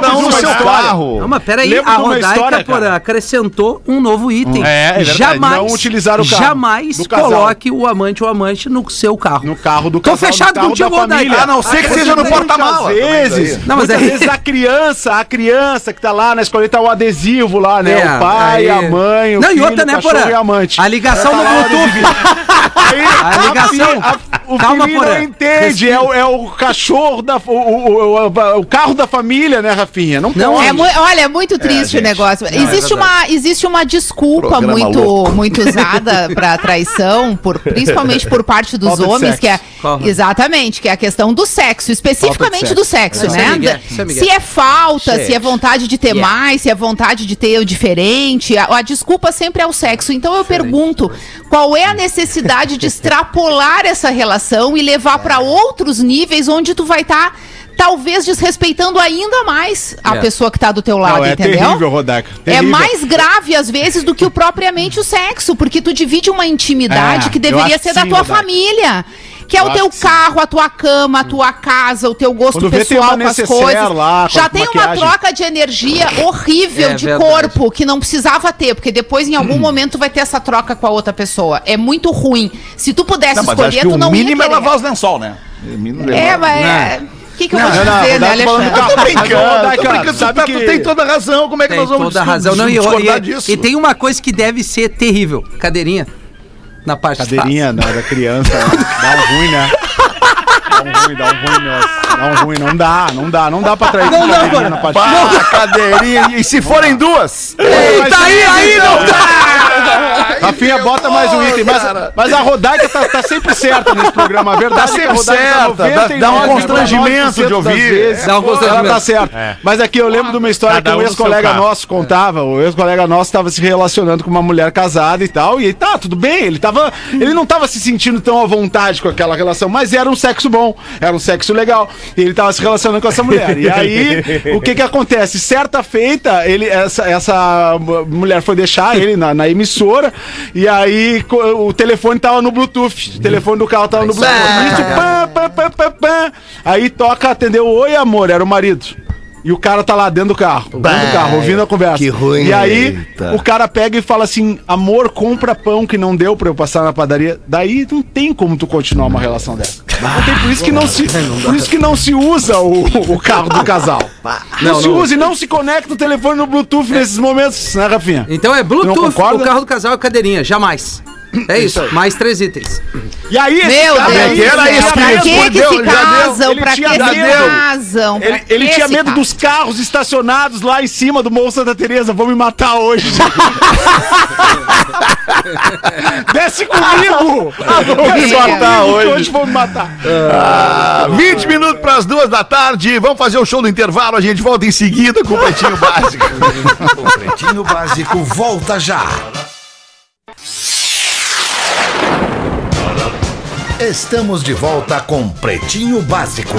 Cada um no seu história. carro. Não, mas peraí, Lembra a Rodaica história, porra, acrescentou um novo item. É, é verdade, jamais, não utilizar o carro jamais coloque o amante ou amante no seu carro. No carro do Tô casal, no fechado contigo, da Rodaica. família. A não ser que seja no Muitas porta-mala. vezes, Não, mas aí- vezes a criança, a criança que tá lá na escola, tá o adesivo lá, né? É, o pai, aí- a mãe, o Não, filho, e outra, o né, cachorro Porã? e a amante. A ligação Tá no Bluetooth. Aí, A ligação- a- o Calma, Porã. não entende, é o, é o cachorro da... O, o, o, o- o carro da família, né, Rafinha? Não, Não, pode. É olha, é muito triste gente. o negócio. existe, uma, existe uma desculpa Programa muito, louco. muito usada para traição, por, principalmente por parte dos Falta homens, que é Qual? exatamente, que é a questão do sexo, especificamente sexo. do sexo, é né? Miguel, é se é falta, se é vontade de ter Yeah. mais, se é vontade de ter o diferente, a, a desculpa sempre é o sexo. Então eu pergunto, qual é a necessidade de extrapolar essa relação e levar para outros níveis onde tu vai estar talvez desrespeitando ainda mais a É. pessoa que tá do teu lado, Não, é entendeu? terrível, Rodaica. É terrível. mais grave, às vezes, do que o propriamente o sexo, porque tu divide uma intimidade É, que deveria ser que da sim, tua Rodaica. família. Que é Eu o teu sim. carro, a tua cama, a tua casa, o teu gosto Quando pessoal uma com as coisas. lá, com Já tem uma maquiagem. troca de energia horrível É de verdade. corpo que não precisava ter, porque depois, em Hum. algum momento, vai ter essa troca com a outra pessoa. É muito ruim. Se tu pudesse Não, mas acho escolher, que tu o não mínimo ia é querer. lavar os lençol, né? O É, mas... é- O que, que eu vou te não, dizer, né, Alexandre? Eu tô brincando, tô brincando, sabe tá- que- tu tem toda a razão, como é que Tem nós vamos toda a razão. Não, e, discordar e- disso? e tem uma coisa que deve ser terrível. Cadeirinha. Na parte de Cadeirinha da, da criança, né? dá um ruim, né? Dá um ruim, dá um ruim mesmo. Dá um ruim, não dá, não dá, não dá pra trair Não cadeirinha mano. na parte Pá, cadeirinha. E se forem duas? Eita, aí, aí não dá! Rafinha, bota mais um item. Mas, mas a Rodaica tá, tá sempre certa nesse programa. A verdade Tá é que a tá certa, dá- dá um 99,9% constrangimento de ouvir. vezes. Dá um constrangimento. Ela tá certa. Mas aqui eu lembro de uma história Cada que um ex-colega nosso contava. O ex-colega nosso estava se relacionando com uma mulher casada e tal. E tá, tudo bem. Ele, tava, ele não tava se sentindo tão à vontade com aquela relação, mas era um sexo bom, era um sexo legal. E ele tava se relacionando com essa mulher. E aí, o que que acontece? Certa feita, ele, essa, essa mulher foi deixar ele na, na emissora. E aí o telefone tava no Bluetooth. O telefone do carro tava no Bluetooth. Isso, pam, pam, pam, pam, pam. Aí toca, atendeu. Oi, amor, era o marido. E o cara tá lá dentro do carro, dentro do carro, ouvindo a conversa. que ruim, E aí, eita. o cara pega e fala assim: amor, compra pão que não deu pra eu passar na padaria. Daí não tem como tu continuar uma relação dessa. Não tem, por isso que não se, por isso que não se usa o, o carro do casal. Não, Não, se não. usa e não se conecta o telefone no Bluetooth nesses momentos, né, Rafinha? Então é Bluetooth, o carro do casal é cadeirinha. Jamais. É isso. Mais três itens. E aí, esse Meu cara Deus, aí, que era ele isso? pra que medo- que se já deu. casam? Ele Pra que tinha se medo. casam? Ele, ele tinha medo dos carros estacionados lá em cima do Morro Santa Teresa. Vão me matar hoje. Desce comigo! Vão me matar hoje. Hoje vão me matar. Ah, 20 minutos para as duas da tarde. Vamos fazer o show do intervalo. A gente volta em seguida com o Pretinho Básico. O Pretinho Básico volta já. Estamos de volta com Pretinho Básico.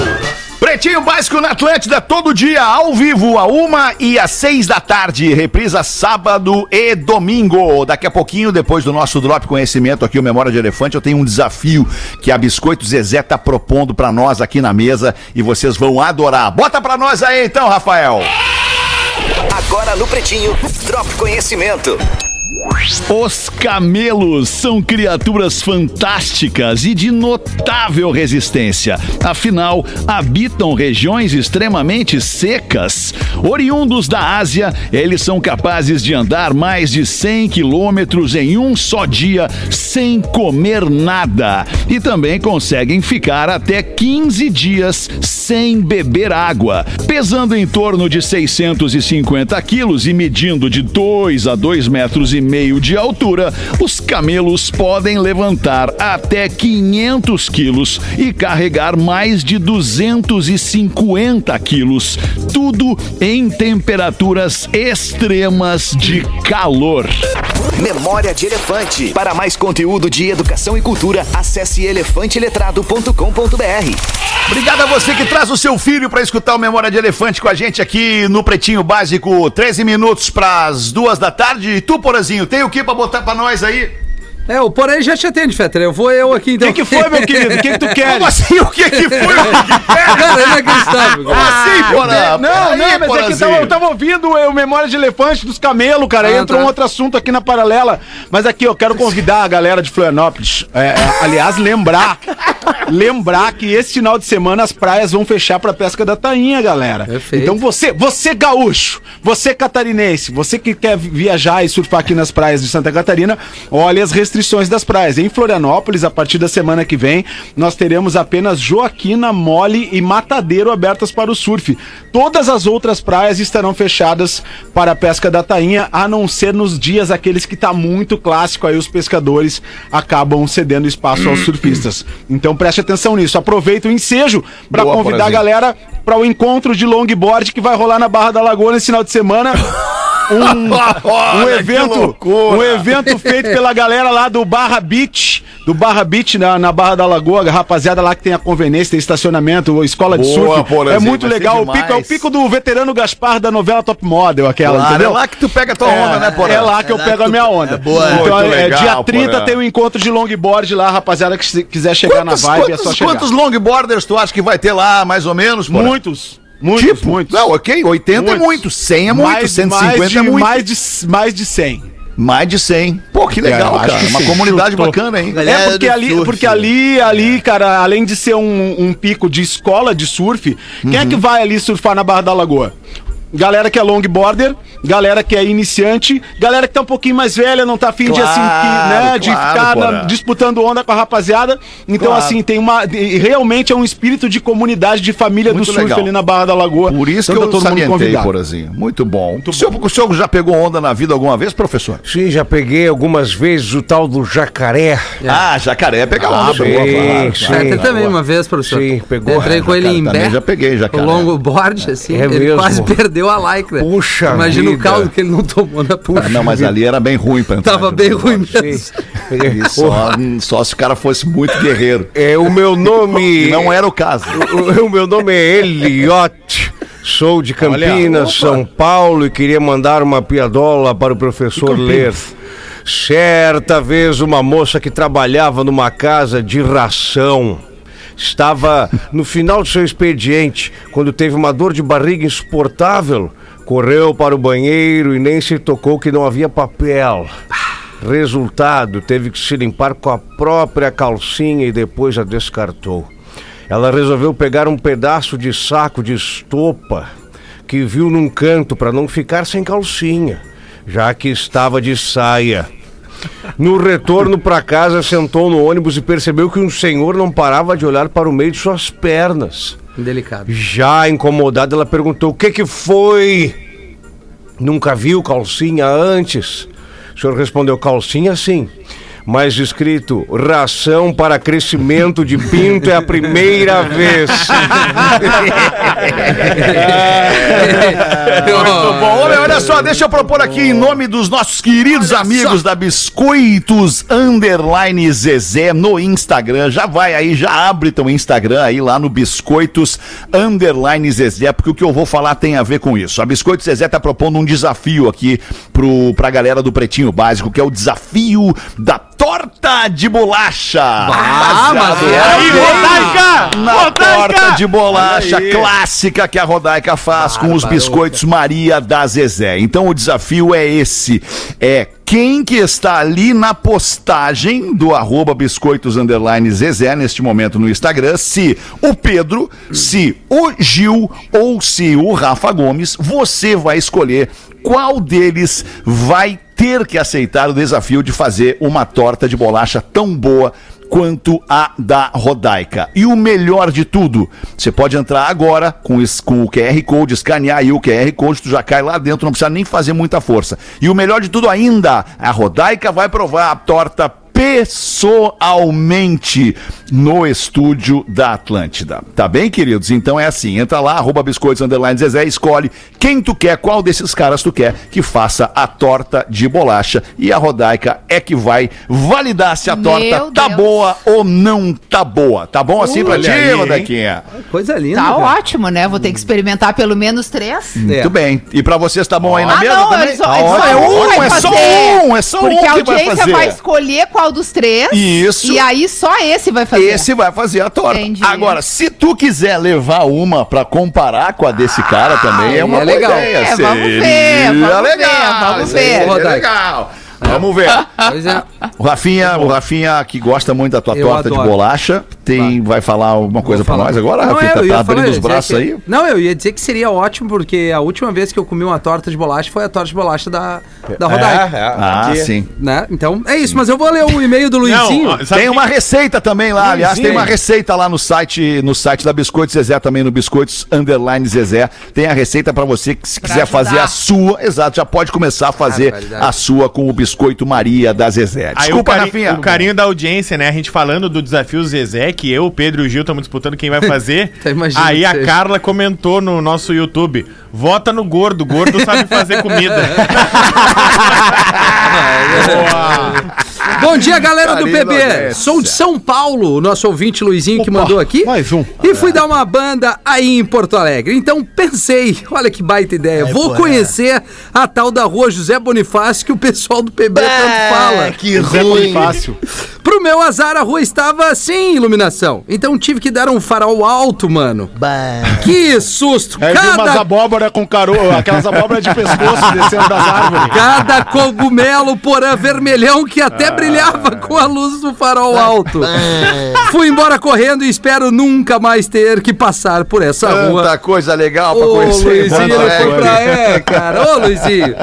Pretinho Básico na Atlântida, todo dia, ao vivo, a uma e às seis da tarde. Reprisa sábado e domingo. Daqui a pouquinho, depois do nosso Drop Conhecimento aqui, o Memória de Elefante, eu tenho um desafio que a Biscoito Zezé tá propondo pra nós aqui na mesa e vocês vão adorar. Bota pra nós aí então, Rafael. Agora no Pretinho, Drop Conhecimento. Os camelos são criaturas fantásticas e de notável resistência. Afinal, habitam regiões extremamente secas. Oriundos da Ásia, eles são capazes de andar mais de 100 quilômetros em um só dia sem comer nada. E também conseguem ficar até 15 dias sem beber água. Pesando em torno de 650 quilos e medindo de 2 a 2 metros e meio de altura, os camelos podem levantar até 500 quilos e carregar mais de 250 quilos. Tudo em temperaturas extremas de calor. Memória de Elefante. Para mais conteúdo de educação e cultura, acesse elefanteletrado.com.br. Obrigado a você que traz o seu filho pra escutar o Memória de Elefante com a gente aqui no Pretinho Básico, 13 minutos pras duas da tarde. E tu, Porazinho, tem o que pra botar pra nós aí? É, o Porém já te atende, Fetter. Eu vou eu aqui O então. que, que foi, meu querido? O que, que tu queres? Como assim? O que que foi? Cara, é inacreditável. Como assim, Porã? Não, não, Peraí, mas é que tava- eu tava ouvindo o Memória de Elefante dos Camelos, cara. Ah, entrou tá. um outro assunto aqui na paralela. Mas aqui, eu quero convidar a galera de Florianópolis. é, é, aliás, lembrar. lembrar que esse final de semana as praias vão fechar pra pesca da tainha, galera. Perfeito. Então você, você gaúcho, você catarinense, você que quer viajar e surfar aqui nas praias de Santa Catarina, olha as restrições das praias. Em Florianópolis, a partir da semana que vem, nós teremos apenas Joaquina, Mole e Matadeiro abertas para o surf. Todas as outras praias estarão fechadas para a pesca da tainha, a não ser nos dias aqueles que tá muito clássico, aí os pescadores acabam cedendo espaço aos surfistas. Então preste atenção nisso. Aproveita o ensejo para convidar a galera para o encontro de longboard que vai rolar na Barra da Lagoa nesse final de semana. Um, um Olha, que evento, um evento feito pela galera lá do Barra Beach, do Barra Beach na, na Barra da Lagoa, a rapaziada lá que tem a conveniência, tem estacionamento, escola de Boa, surf. Porazinho, é muito legal. O pico, é o pico do veterano Gaspar da novela Top Model, aquela, Claro, é entendeu? lá que tu pega a tua onda, né, Porã? É lá que eu pego a minha onda. é boa. Então, é, legal, dia 30 Porã. tem o encontro de longboard lá, rapaziada, que se quiser chegar Quantos, na vibe, é quantos, só chegar. quantos longboarders tu acha que vai ter lá, mais ou menos, Porã? Muitos. Muitos, Tipo, muitos. Não, ok, 80 é Muitos. muito, 100 é muito, mais, 150 mais de, é muito. Mais de, mais de 100. Mais de 100. Pô, que legal, É, cara. que Uma sim. comunidade Chutou. bacana, hein? Galera é porque ali, surf, porque ali, ali, cara, além de ser um, um pico de escola de surf, quem é que vai ali surfar na Barra da Lagoa? Galera que é longboarder, galera que é iniciante, galera que tá um pouquinho mais velha, não tá afim de assim, que, né, de Claro, ficar claro, na- disputando onda com a rapaziada. Então, Claro. assim, tem uma. Realmente é um espírito de comunidade, de família Muito do surf legal. ali na Barra da Lagoa. Por isso Então que tá eu todo mundo convidado. Porazinho. Muito bom. o, senhor, o senhor já pegou onda na vida alguma vez, professor? Sim, já peguei algumas vezes o tal do jacaré. Ah, jacaré pega Ah, onda, sim, pegou, claro, sim. claro. Fetter também, uma vez, professor. Sim, pegou. Entrei com ele em Bé. já peguei, jacaré. O longboard, assim. É ele mesmo? quase perdeu a lycra. Puxa Imagina o vida. caldo que ele não tomou na puxa. Ah, não, mas ali era bem ruim pra entrar. Tava bem ruim mesmo. Só, só se o cara fosse muito guerreiro. É, o meu nome. não era o caso. O, o meu nome é Eliot. Sou de Campinas, São Paulo e queria mandar uma piadola para o professor ler. Certa vez uma moça que trabalhava numa casa de ração estava no final do seu expediente quando teve uma dor de barriga insuportável. Correu para o banheiro e nem se tocou que não havia papel. Resultado, teve que se limpar com a própria calcinha e depois a descartou. Ela resolveu pegar um pedaço de saco de estopa que viu num canto para não ficar sem calcinha, já que estava de saia. No retorno para casa, sentou no ônibus e percebeu que um senhor não parava de olhar para o meio de suas pernas. Delicado. Já incomodada, ela perguntou: O que que foi? Nunca viu calcinha antes? O senhor respondeu: Calcinha sim, mas escrito ração para crescimento de pinto é a primeira vez. Muito bom. Olha, olha só, deixa eu propor aqui em nome dos nossos queridos amigos da Biscoitos Underline Zezé no Instagram. Já vai aí, já abre teu Instagram aí lá no Biscoitos Underline Zezé, porque o que eu vou falar tem a ver com isso. A Biscoitos Zezé tá propondo um desafio aqui pro, pra galera do Pretinho Básico, que é o desafio da torta de bolacha. Ah, mas é Aí, Rodaica! na Rodaica! torta de bolacha clássica que a Rodaica faz com os biscoitos Maria da Zezé. Então o desafio é esse, é quem que está ali na postagem do arroba biscoitos underline Zezé neste momento no Instagram, se o Pedro, se o Gil ou se o Rafa Gomes, você vai escolher qual deles vai ter que aceitar o desafio de fazer uma torta de bolacha tão boa quanto a da Rodaica. E o melhor de tudo, você pode entrar agora com, esse- com o QR Code, escanear aí o QR Code, tu já cai lá dentro, não precisa nem fazer muita força. E o melhor de tudo ainda, a Rodaica vai provar a torta pessoalmente no estúdio da Atlântida. Tá bem, queridos? Então é assim, entra lá, arroba biscoitos underline Zezé, escolhe quem tu quer, qual desses caras tu quer que faça a torta de bolacha e a Rodaica é que vai validar se a Meu torta tá Deus. boa ou não tá boa. Tá bom assim pra ti? Rodaiquinha? Coisa linda. Tá cara. ótimo, né? Vou ter que experimentar pelo menos três. Muito bem. E pra vocês tá bom aí na Ah, mesa não, também? é só, Tá é só é um, é só um, é só Porque um a que vai audiência fazer. vai escolher qual dos três. Isso. E aí só esse vai fazer. Esse vai fazer a torta. Entendi. Agora, se tu quiser levar uma pra comparar com a desse cara também, é uma é boa legal. ideia. É, vamos ver, vamos ver, legal, vamos seria ver. Rodaica. legal. Vamos ver. Pois é. O Rafinha, o Rafinha que gosta muito da tua Eu torta de adoro. bolacha, tem, vai falar alguma coisa pra falar. nós agora, Não, Rafinha? é, eu Tá, ia tá falar, abrindo eu os braços que- aí? Não, eu ia dizer que seria ótimo, porque a última vez que eu comi uma torta de bolacha foi a torta de bolacha da, da Rodaica. Ah, sim. Né? Então é isso, mas eu vou ler o e-mail do Luizinho. Não, Tem que- uma receita também lá, aliás, Luizinho. tem uma receita lá no site, no site da Biscoitos Zezé também, no Biscoitos Underline Zezé. Tem a receita pra você que se Pra quiser ajudar. fazer a sua, exato, já pode começar a fazer Barbaridade. a sua com o Biscoito Maria da Zezé. Aí Desculpa, o, cari- Rafinha. o carinho da audiência, né? A gente falando do desafio Zezé, que eu, o Pedro e o Gil estamos disputando quem vai fazer. Tá, Aí a. Carla comentou no nosso YouTube: vota no gordo, gordo sabe fazer comida. Bom dia, galera do PB. Sou de São Paulo, o nosso ouvinte Luizinho que mandou aqui. mais um. E fui dar uma banda aí em Porto Alegre. Então pensei, olha que baita ideia. Vou conhecer a tal da rua José Bonifácio que o pessoal do PB tanto fala. É, que Zé ruim. Bonifácio. Pro meu azar, a rua estava sem iluminação. Então tive que dar um farol alto, mano. Bah. Que susto! Aí vi umas Cada, abóbora com caro, aquelas abóboras de pescoço descendo das árvores. cada cogumelo porã vermelhão que até brilhava com a luz do farol alto. Fui embora correndo e espero nunca mais ter que passar por essa rua. Tanta coisa legal pra Ô, conhecer. Luizinho, ele foi pra é, cara. Ô, Luizinho.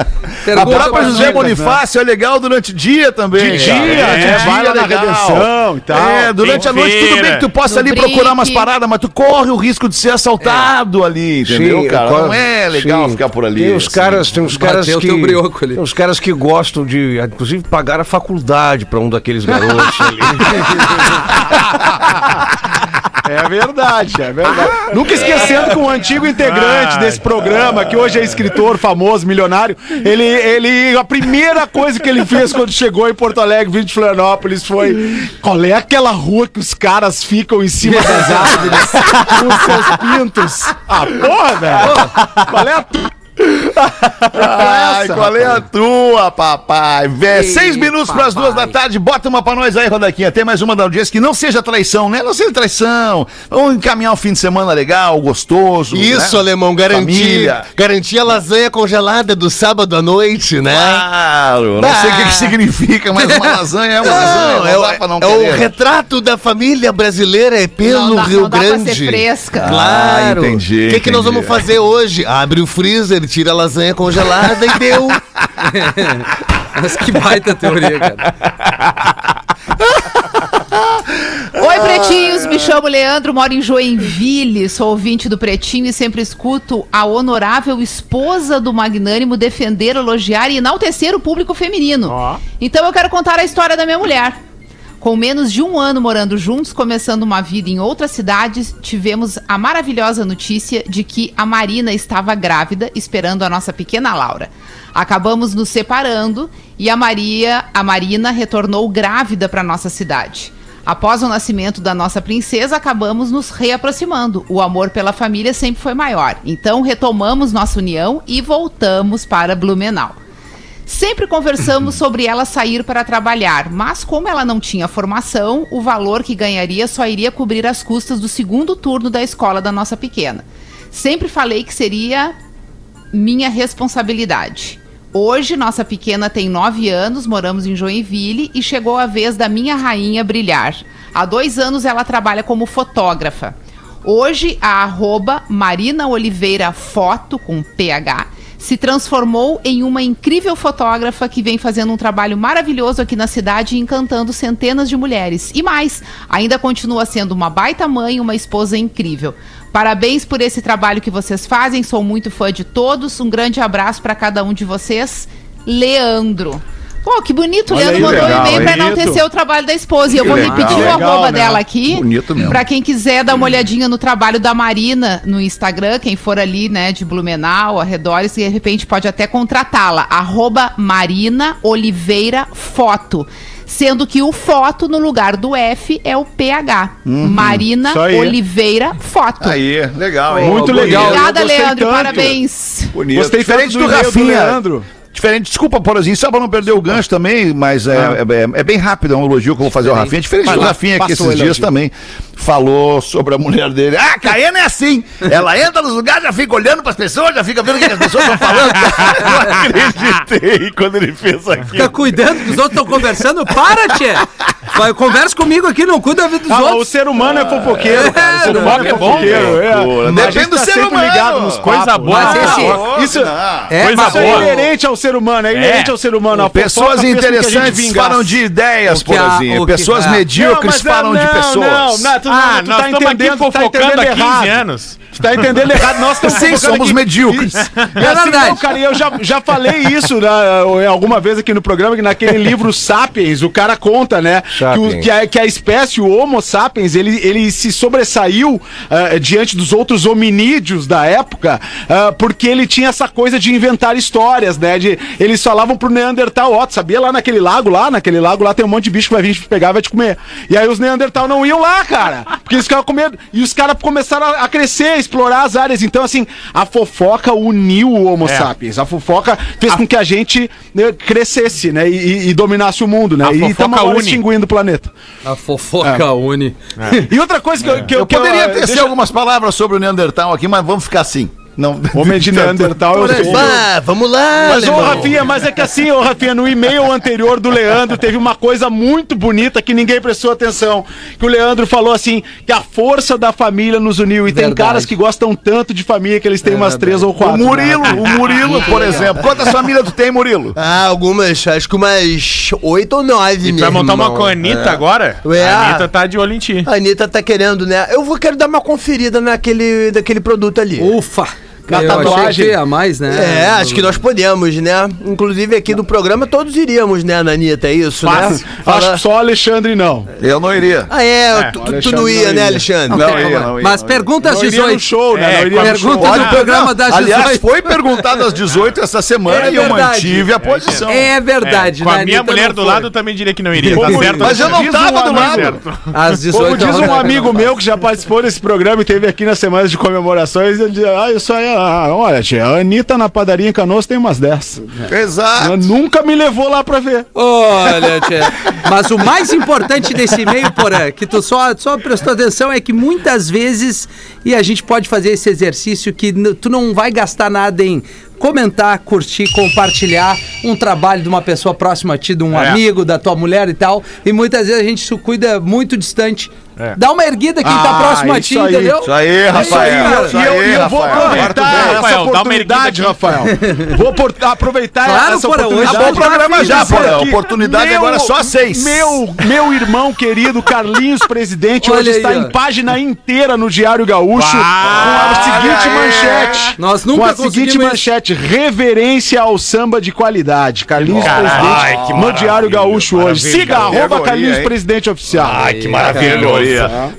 A própria pra José gente. Bonifácio é legal durante o dia também. De dia, cara. de dia, vai lá na Redenção e tal. É, durante Tem a noite tudo bem que tu possa No ali Brick. procurar umas paradas, mas tu corre o risco de ser assaltado ali, entendeu, Sim, cara? Não é legal sim. ficar por ali. Tem uns assim. caras, tem uns caras Bateu que tem uns caras que gostam de, inclusive, pagar a faculdade pra um daqueles garotos ali. É verdade, é verdade. Nunca esquecendo que um antigo integrante desse programa, que hoje é escritor famoso, milionário, ele, ele. A primeira coisa que ele fez quando chegou em Porto Alegre, vindo de Florianópolis, foi. Qual é aquela rua que os caras ficam em cima das árvores com os seus pintos? Ah, porra, velho! Qual é a. Ai, qual é a tua, papai? Vé, Ei, seis minutos para as duas da tarde, bota uma pra nós aí, Rodaquinha. Tem mais uma da audiência que não seja traição, né? Não seja traição. Vamos encaminhar um fim de semana legal, gostoso. Isso, né? alemão, garantir, Família. garantir a lasanha congelada do sábado à noite, né? Claro, não sei o que, que significa, mas uma lasanha é uma lasanha. Não, é, Não o- dá pra não é o retrato da família brasileira é pelo Não dá- Rio não dá pra Grande. ser fresca. Claro. Ah, entendi, O que, que nós vamos fazer hoje? Abre o freezer, tira a lasanha congelada e deu. Mas que baita teoria, cara. Oi, pretinhos, me chamo Leandro, moro em Joinville, sou ouvinte do Pretinho e sempre escuto a honorável esposa do Magnânimo defender, elogiar e enaltecer o público feminino. Então eu quero contar a história da minha mulher. Com menos de um ano morando juntos, começando uma vida em outra cidade, tivemos a maravilhosa notícia de que a Marina estava grávida, esperando a nossa pequena Laura. Acabamos nos separando e a Maria, a Marina retornou grávida para nossa cidade. Após o nascimento da nossa princesa, acabamos nos reaproximando. O amor pela família sempre foi maior. Então retomamos nossa união e voltamos para Blumenau. Sempre conversamos sobre ela sair para trabalhar, mas como ela não tinha formação, o valor que ganharia só iria cobrir as custas do segundo turno da escola da nossa pequena. Sempre falei que seria minha responsabilidade. Hoje, nossa pequena tem nove anos, moramos em Joinville e chegou a vez da minha rainha brilhar. Há dois anos ela trabalha como fotógrafa. Hoje, a arroba Marina Oliveira Foto, com PH, se transformou em uma incrível fotógrafa que vem fazendo um trabalho maravilhoso aqui na cidade e encantando centenas de mulheres. E mais, ainda continua sendo uma baita mãe e uma esposa incrível. Parabéns por esse trabalho que vocês fazem, sou muito fã de todos. Um grande abraço para cada um de vocês. Leandro. Pô, que bonito, o Leandro aí, mandou um e-mail para enaltecer o trabalho da esposa. E eu vou legal. repetir o Legal, arroba né? dela aqui. Bonito mesmo. Pra quem quiser dar uma olhadinha no trabalho da Marina no Instagram, quem for ali, né, de Blumenau, arredores, de repente pode até contratá-la. Arroba Marina Oliveira Foto. Sendo que o foto no lugar do F é o PH. Marina isso aí. Oliveira Foto. Aí, legal, hein? Muito legal. Obrigada, Leandro. tanto. Parabéns. Bonito. Gostei Diferente do, do e-mail do Rafinha. Leandro. Diferente, desculpa, Porozinho, só pra não perder o gancho também, mas é, é- é bem rápido, é um elogio que eu vou fazer ao Rafinha. Diferente Vai do lá, Rafinha, que esses o dias também falou sobre a mulher dele. Ah, a Caiana é assim. Ela entra nos lugares, já fica olhando pras pessoas, já fica vendo o que as pessoas estão falando. eu não acreditei quando ele fez aquilo. Fica cuidando que os outros estão conversando. Para, tchê! Vai, conversa comigo aqui, não cuida da vida dos Ah, o outros. ser humano é fofoqueiro, cara. O ser humano é é bom, fofoqueiro. é. A Depende do tá ser humano. ligado nos Coisa papos. boa. Mas esse- Isso, É, Coisa isso é boa. inerente ao ser humano, é inerente ao ser humano. Pessoas interessantes falam de ideias, O que a- Porozinho. o que- Pessoas medíocres Não, mas falam não, de pessoas. Não, não, tu, Ah, tu nós tá entendendo, tá fofocando entendendo há 15 errado. anos. Tu tá entendendo errado. Nós estamos Sim, somos aqui. medíocres. E, e É assim, verdade. não, cara, e eu já, já falei isso né, alguma vez aqui no programa, que naquele livro Sapiens, o cara conta, né? Que, o- que a, que a espécie, o Homo sapiens, ele, ele se sobressaiu ah, diante dos outros hominídeos da época, ah, porque ele tinha essa coisa de inventar histórias, né? De, eles falavam pro Neandertal, ó, tu sabia lá naquele lago lá, naquele lago lá tem um monte de bicho que vai vir te pegar e vai te comer. E aí os Neandertal não iam lá, cara, porque eles ficavam com medo. E os caras começaram a, a crescer, a explorar as áreas. Então, assim, a fofoca uniu o Homo É. sapiens. A fofoca fez com que a gente né, crescesse, né? E, e- dominasse o mundo, né? A e fofoca estamos extinguindo o planeta. A fofoca une. E outra coisa que eu, que Eu que poderia tecer algumas palavras sobre o Neandertal aqui, mas vamos ficar assim. Não. Homem de Neandertal, eu sou. Ah, vamos lá, Mas, ô. Rafinha, mas é que assim, ô, Rafinha, no e-mail anterior do Leandro teve uma coisa muito bonita que ninguém prestou atenção. Que o Leandro falou assim: que a força da família nos uniu. E tem Verdade. caras que gostam tanto de família que eles têm umas três ou O quatro. Murilo, o Murilo, por exemplo. Quantas famílias tu tem, Murilo? Ah, algumas, acho que umas oito ou nove, E tu vai montar uma com a É. Anitta agora? Ué, a. Anitta tá de olho em ti. A Anitta tá querendo, né? Eu vou quero dar uma conferida naquele daquele produto ali. Ufa! Na Eu tatuagem. ia mais, né? É, acho que nós podemos, né? Inclusive aqui do programa todos iríamos, né, na Anitta, é isso, Fácil. né? Acho Fala- que só Alexandre não. Eu não iria. Ah, é, tu, o tu- tu não ia, não né. Alexandre? Não, Calma, ia, não ia, Mas não ia. pergunta às Não iria no 18. show, né? É, não iria no pergunta show. do Olha, programa não, das Aliás, 18. foi perguntado às 18 essa semana É e eu mantive a posição. É verdade. com a né, minha mulher não do lado também diria que não iria. Tá certo? Mas eu não tava do lado. Às 18 Como diz a um amigo não meu que já participou desse programa e teve aqui nas semanas de comemorações, ele diz, ah, isso aí, ah, olha, tia, a Anitta na padaria em Canoas tem umas 10. Exato. Ela nunca me levou lá pra ver. Olha, tia. Mas o mais importante desse e-mail, Porã, que tu só, só prestou atenção, é que muitas vezes, e a gente pode fazer esse exercício, que tu não vai gastar nada em comentar, curtir, compartilhar um trabalho de uma pessoa próxima a ti, de um É. amigo, da tua mulher e tal. E muitas vezes a gente se cuida muito distante. Dá uma erguida quem tá Ah, próximo a ti, aí. entendeu? Isso aí, É Rafael. cara. Isso E eu, aí, e eu vou Rafael. aproveitar Rafael, essa dá uma erguida oportunidade. Rafael. Vou por- aproveitar Claro, essa hoje oportunidade. Acabou o programa já, Porã. Oportunidade Meu- agora é só seis. Meu, meu irmão querido Carlinhos Presidente Olha hoje aí, está ó. em página inteira no Diário Gaúcho com a seguinte aí. manchete. Nós com nunca a seguinte manchete: reverência ao samba de qualidade. Carlinhos Caralho. Presidente Ai, que no Diário Gaúcho hoje. Siga arroba Carlinhos? Presidente Oficial. Ai, que maravilha.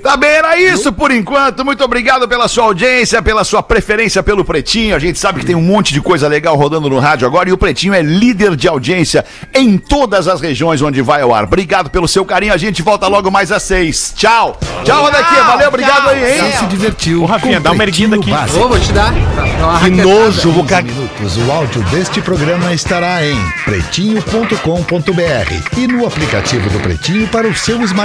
Tá bem, era isso por enquanto. Muito obrigado pela sua audiência, pela sua preferência pelo Pretinho. A gente sabe que tem um monte de coisa legal rodando no rádio agora e o Pretinho é líder de audiência em todas as regiões onde vai ao ar. Obrigado pelo seu carinho. A gente volta logo mais às seis. Tchau. Tchau, Rodaquinha. Valeu, obrigado aí, hein? Você se divertiu. Ô, Rafinha, dá uma erguida aqui. Ô, vou te dar. Que nojo, vou 15 cagar. minutos. O áudio deste programa estará em pretinho.com.br e no aplicativo do Pretinho para o seu smartphone.